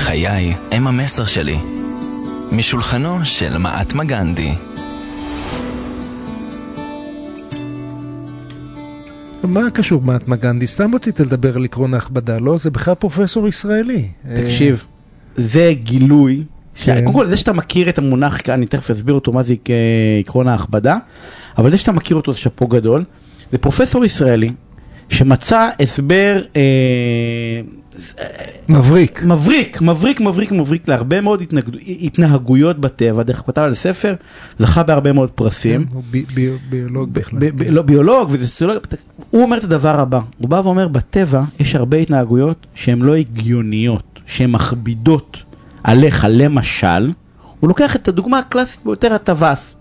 חיי הם המסר שלי. משולחנו של מעטמה גנדי. מה קשור מעטמה גנדי? סתם רצית לדבר על עקרון ההכבדה, לא? זה בכלל פרופסור ישראלי. תקשיב, זה גילוי, כן. קודם כל זה שאתה מכיר את המונח, אני תכף אסביר אותו מה זה עק- עקרון ההכבדה, אבל זה שאתה מכיר אותו זה שאפו גדול, זה פרופסור ישראלי שמצא הסבר אה, מבריק. מבריק, מבריק, מבריק, מבריק להרבה מאוד התנגד... התנהגויות בטבע, דרך כתב על ספר, זכה בהרבה מאוד פרסים. הוא בי- בי- ביולוג בכלל. ב- ב- לא ביולוג וזה סוציולוג, הוא אומר את הדבר הבא, הוא בא ואומר בטבע יש הרבה התנהגויות שהן לא הגיוניות, שהן מכבידות עליך, למשל, הוא לוקח את הדוגמה הקלאסית ביותר, הטווס.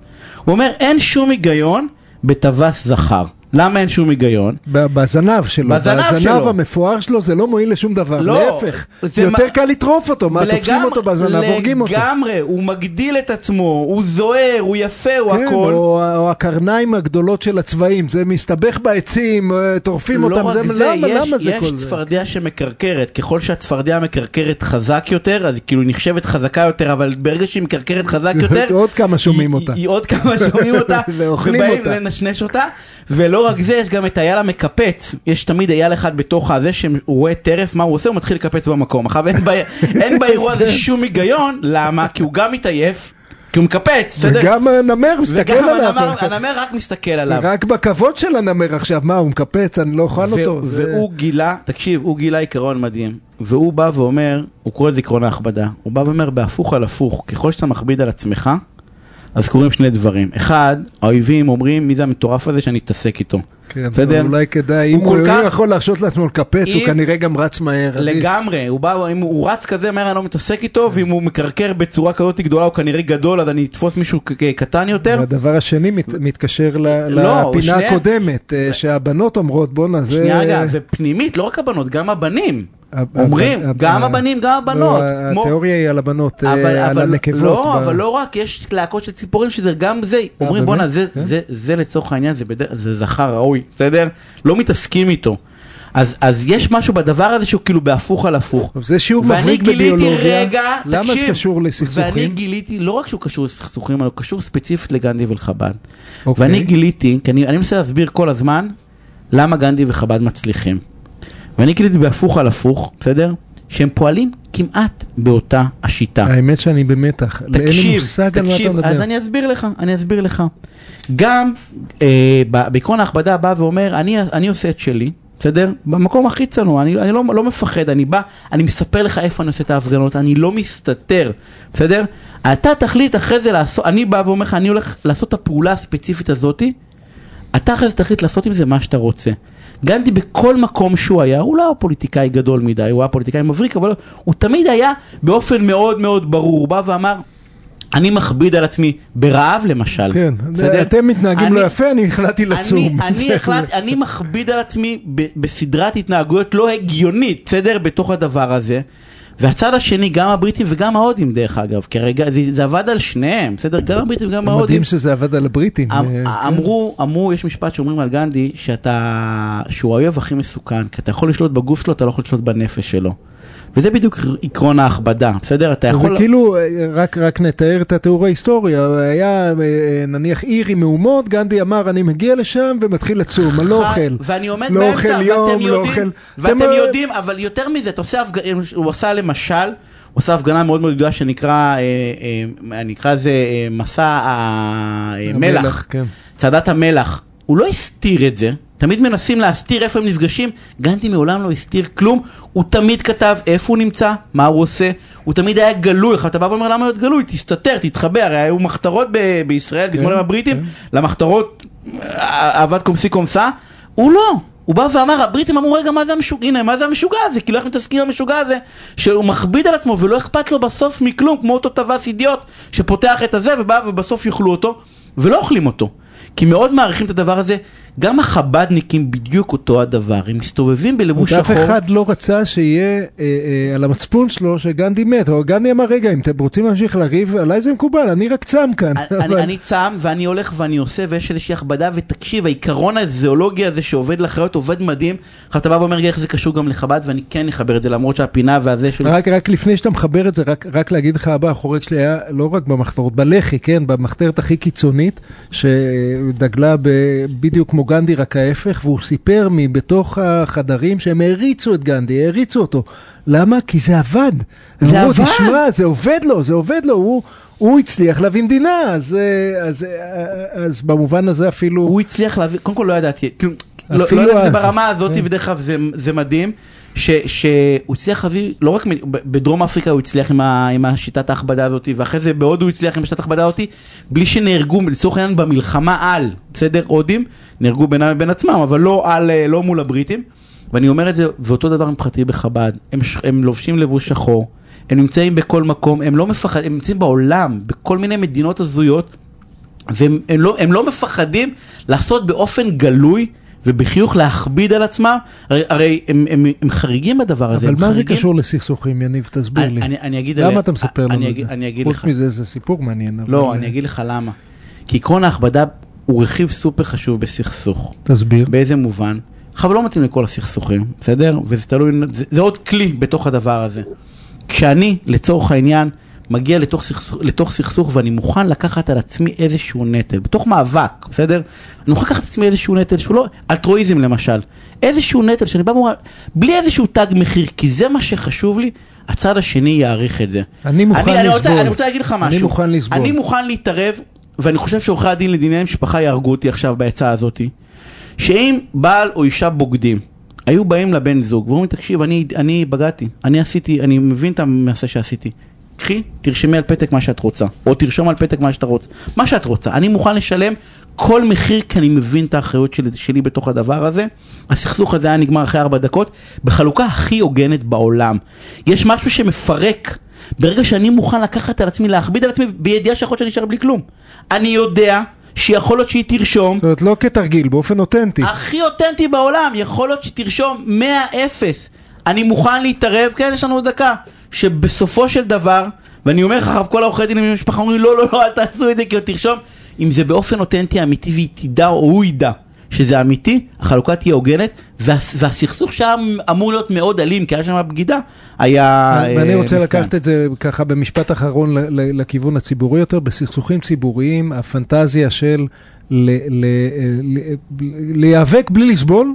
הוא אומר אין שום היגיון בטווס זכר. למה אין שום היגיון? בזנב שלו, בזנב בזנב שלו. המפואר שלו זה לא מועיל לשום דבר, לא, להפך, זה יותר מה- קל לטרוף אותו, מה תופסים לגמרי- אותו בזנב, הורגים אותו. לגמרי, הוא מגדיל את עצמו, הוא זוהר, הוא יפה, הוא כן, הכל. או, או הקרניים הגדולות של הצבעים, זה מסתבך בעצים, אה, טורפים לא אותם, זה, זה, למה, יש, למה זה יש כל זה? צפרדע שמקרקרת, ככל שהצפרדע מקרקרת חזק יותר, אז היא כאילו נחשבת חזקה יותר, אבל ברגע שהיא מקרקרת חזק יותר, עוד כמה שומעים אותה. עוד כמה שומעים אותה, ובאים. לנשנש אותה, ולא רק זה, יש גם את האייל המקפץ, יש תמיד אייל אחד בתוך הזה, שהוא רואה טרף, מה הוא עושה? הוא מתחיל לקפץ במקום. עכשיו אין בה- אין באירוע הזה שום היגיון, למה? כי הוא גם מתעייף, כי הוא מקפץ, בסדר? וגם הנמר מסתכל וגם עליו. הנמר- עכשיו. הנמר רק מסתכל עליו. רק בכבוד של הנמר עכשיו, מה, הוא מקפץ, אני לא אוכל אותו. זה- והוא גילה, תקשיב, הוא גילה עיקרון מדהים. והוא בא ואומר, הוא קורא לזה עקרון ההכבדה, הוא בא ואומר בהפוך על הפוך, ככל שאתה מכביד על עצמך, אז קורים שני דברים. אחד, האויבים אומרים, מי זה המטורף הזה שאני אתעסק איתו. כן, בסדר? אולי כדאי, הוא אם הוא כך- יכול להרשות לעצמו לקפץ, הוא אם- כנראה גם רץ מהר. לגמרי, הוא בא, אם הוא רץ כזה מהר אני לא מתעסק איתו, ואם הוא מקרקר בצורה כזאת גדולה הוא כנראה גדול, אז אני אתפוס מישהו קטן יותר. והדבר השני מת, מתקשר ל- לא, לפינה שנייה. הקודמת, אה, שהבנות אומרות, בואנה, זה... שנייה רגע, ופנימית, לא רק הבנות, גם הבנים. אומרים, גם הבנים, גם הבנות. לא, כמו- התיאוריה היא על הבנות, אה, על הנקבות. לא, אבל לא רק, יש להקות של ציפורים שזה גם זה, אומרים? בואנה זה, כן. זה, זה לצורך העניין, זה, זה זכר ראוי, בסדר? לא מתעסקים איתו. אז, אז יש משהו בדבר הזה שהוא כאילו בהפוך על הפוך. זה שיעור ואני מבריק גיליתי, בביולוגיה. רגע, למה זה תקשיב, קשור ואני לסכסוכים? גיליתי, לא רק שהוא קשור לסכסוכים, אבל הוא קשור ספציפית לגנדי ולחב"ד. אוקיי. ואני גיליתי, כי אני, אני מנסה להסביר כל הזמן, למה גנדי וחב"ד מצליחים. ואני גיליתי בהפוך על הפוך, בסדר? שהם פועלים כמעט באותה השיטה. האמת שאני במתח. תקשיב, תקשיב, אז. אני אסביר לך, אני אסביר לך. גם אה, בעקרון ההכבדה בא ואומר, אני, אני עושה את שלי, בסדר? במקום הכי צנוע, אני, אני לא, לא מפחד, אני בא, אני מספר לך איפה אני עושה את ההפגנות, אני לא מסתתר, בסדר? אתה תחליט אחרי זה לעשות, אני בא ואומר לך, אני הולך לעשות את הפעולה הספציפית הזאתי, אתה אחרי זה תחליט לעשות עם זה מה שאתה רוצה. גנדי בכל מקום שהוא היה, הוא לא היה פוליטיקאי גדול מדי, הוא היה פוליטיקאי מבריק, אבל הוא תמיד היה באופן מאוד מאוד ברור, הוא בא ואמר, אני מכביד על עצמי ברעב למשל. כן, בסדר? אתם מתנהגים לא אני- יפה, אני החלטתי אני, לצום. אני, החלט, אני מכביד על עצמי ב, בסדרת התנהגויות לא הגיונית, בסדר? בתוך הדבר הזה. והצד השני, גם הבריטים וגם ההודים דרך אגב, כי הרגע זה, זה עבד על שניהם, בסדר? גם הבריטים וגם ההודים. מדהים שזה עבד על הבריטים. אמ- אה, כן. אמרו, אמרו, יש משפט שאומרים על גנדי, שאתה, שהוא האויב הכי מסוכן, כי אתה יכול לשלוט בגוף שלו, אתה לא יכול לשלוט בנפש שלו. וזה בדיוק עקרון ההכבדה, בסדר? אתה זה יכול... כאילו, אה, רק, רק נתאר את התיאור ההיסטורי, היה אה, נניח עיר עם מהומות, גנדי אמר אני מגיע לשם ומתחיל לצום, אני לא אוכל. ואני עומד לא באמצע, אוכל יום, ואתם לא אוכל- ואתם אתם- יודעים, אבל יותר מזה, אתה עושה הפגנה, הוא עשה למשל, הוא עושה הפגנה מאוד מאוד גדולה שנקרא, אה, אה, נקרא זה אה, מסע המלח, המלח, כן. צעדת המלח. הוא לא הסתיר את זה, תמיד מנסים להסתיר איפה הם נפגשים, גנדי מעולם לא הסתיר כלום, הוא תמיד כתב איפה הוא נמצא, מה הוא עושה, הוא תמיד היה גלוי, עכשיו אתה בא ואומר למה להיות גלוי, תסתתר, תתחבא, הרי היו מחתרות ב- בישראל, בזמן עם הבריטים, כן. למחתרות אה, עבד קומסי קומסה, הוא לא. הוא בא ואמר, הבריטים אמרו, רגע, מה זה המשוגע, הנה, מה זה המשוגע הזה? כאילו, איך מתעסקים במשוגע הזה? שהוא מכביד על עצמו ולא אכפת לו בסוף מכלום, כמו אותו טווס אידיוט שפותח את הזה ובא ובסוף יאכלו אותו, ולא אוכלים אותו. כי מאוד מעריכים את הדבר הזה, גם החבדניקים בדיוק אותו הדבר, הם מסתובבים בלבוש עוד אף שחור. אחד לא רצה שיהיה אה, אה, על המצפון שלו שגנדי מת, או גנדי אמר, רגע, אם אתם רוצים להמשיך לריב, עליי זה מקובל, אני רק צם כאן. אני, אבל- אני צם ואני הולך ואני עושה ויש איזושהי הכבדה ותקשיב העיקרון הזואולוגי הזה שעובד לחיות עובד מדהים. עכשיו אתה בא ואומר איך זה קשור גם לחב"ד ואני כן אחבר את זה למרות שהפינה והזה של... רק, רק לפני שאתה מחבר את זה, רק, רק להגיד לך, הבא, החורג שלי היה לא רק במחתרות, בלח"י, כן, במחתרת הכי קיצונית, שדגלה ב, בדיוק כמו גנדי, רק ההפך, והוא סיפר מבתוך החדרים שהם העריצו את גנדי, העריצו אותו. למה? כי זה עבד. זה אמרו, עבד. תשמע, זה עובד לו, זה עובד לו, הוא, הוא הצליח להביא מדינה, אז, אה, אז, אה, אז במובן הזה אפילו... הוא הצליח להביא, קודם כל לא ידעתי, כאילו, לא לא ידעתי אז. ברמה הזאת כן. ודרך אגב זה- זה מדהים. שהוא הצליח להביא, לא רק בדרום אפריקה הוא הצליח עם, ה, עם השיטת ההכבדה הזאת, ואחרי זה בהודו הוא הצליח עם השיטת ההכבדה הזאת, בלי שנהרגו, לצורך העניין במלחמה על, בסדר, הודים, נהרגו בינם לבין עצמם, אבל לא, על, אה, לא מול הבריטים. ואני אומר את זה, ואותו דבר מבחינתי בחב"ד, הם, הם לובשים לבוש שחור, הם נמצאים בכל מקום, הם לא מפחדים, הם נמצאים בעולם, בכל מיני מדינות הזויות, והם הם לא, הם לא מפחדים לעשות באופן גלוי ובחיוך להכביד על עצמם, הרי, הרי הם, הם, הם חריגים בדבר הזה. אבל הם מה זה חריגים. קשור לסכסוכים, יניב? תסביר אני, לי. אני, אני אגיד למה עליה- אתה מספר לנו את זה? אני אגיד חוץ לך. מזה, זה סיפור מעניין. לא, אבל, אני אגיד לך למה. כי עקרון ההכבדה הוא רכיב סופר חשוב בסכסוך. תסביר. באיזה מובן? עכשיו לא מתאים לכל הסכסוכים, בסדר? וזה תלוי, זה, זה עוד כלי בתוך הדבר הזה. כשאני, לצורך העניין, מגיע לתוך סכסוך, לתוך סכסוך ואני מוכן לקחת על עצמי איזשהו נטל, בתוך מאבק, בסדר? אני מוכן לקחת על עצמי איזשהו נטל שהוא לא, אלטרואיזם למשל, איזשהו נטל שאני בא ואומר, בלי איזשהו תג מחיר, כי זה מה שחשוב לי, הצד השני יעריך את זה. אני מוכן אני, אני רוצה, לסבול. אני רוצה להגיד לך משהו. אני מוכן לסבול. אני מוכן להתערב, ואני חושב שעורכי הדין לדיני משפחה יהרגו אותי עכשיו בעצה הזאתי, שאם בעל או אישה בוגדים, היו באים לבן זוג ואומרים, תקשיב, אני, אני בגדתי, אני עשיתי, אני מבין את המעשה שעשיתי. קחי, תרשמי על פתק מה שאת רוצה, או תרשום על פתק מה שאתה רוצה, מה שאת רוצה. אני מוכן לשלם כל מחיר כי אני מבין את האחריות שלי, שלי בתוך הדבר הזה. הסכסוך הזה היה נגמר אחרי ארבע דקות, בחלוקה הכי הוגנת בעולם. יש משהו שמפרק. ברגע שאני מוכן לקחת על עצמי, להכביד על עצמי, בידיעה שיכול להיות שאני אשאר בלי כלום. אני יודע שיכול להיות שהיא תרשום, זאת אומרת, לא כתרגיל, באופן אותנטי. הכי אותנטי בעולם, יכול להיות שתרשום 100-0. אני מוכן להתערב, כן, יש לנו עוד דקה, שבסופו של דבר, ואני אומר לך, כל העורכי דין במשפחה אומרים, לא, לא, לא, אל תעשו את זה, כי עוד תרשום, אם זה באופן אותנטי אמיתי והיא תדע או הוא ידע שזה אמיתי, החלוקה תהיה הוגנת, וה, והסכסוך שם אמור להיות מאוד אלים, כי היה שם בגידה, היה... ואני אה, רוצה מסכן. לקחת את זה ככה במשפט אחרון לכיוון הציבורי יותר. בסכסוכים ציבוריים, הפנטזיה של להיאבק בלי לסבול,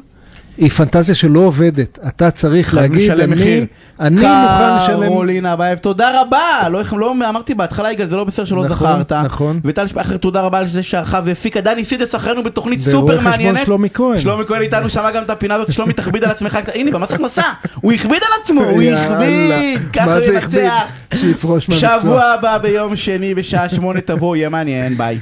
היא פנטזיה שלא עובדת. אתה צריך להגיד, אני מחיר. אני מוכן לשלם... קרולינה אבייב, תודה רבה. לא, לא אמרתי בהתחלה, יגאל, זה לא בסדר שלא נכון, זכרת. נכון. וטל שפחר, תודה רבה על זה שערכה והפיקה. דני סידס אחרינו בתוכנית ורואה סופר חשבון מעניינת. שלומי כהן. שלומי כהן איתנו, שמע גם את הפינה הזאת, שלומי תכביד על עצמך קצת. הנה, במס הכנסה, הוא הכביד על עצמו, הוא. הכביד. ככה הוא? ינצח. שבוע הבא ביום שני בשעה שמונה תבואו, יהיה מעניין, ביי.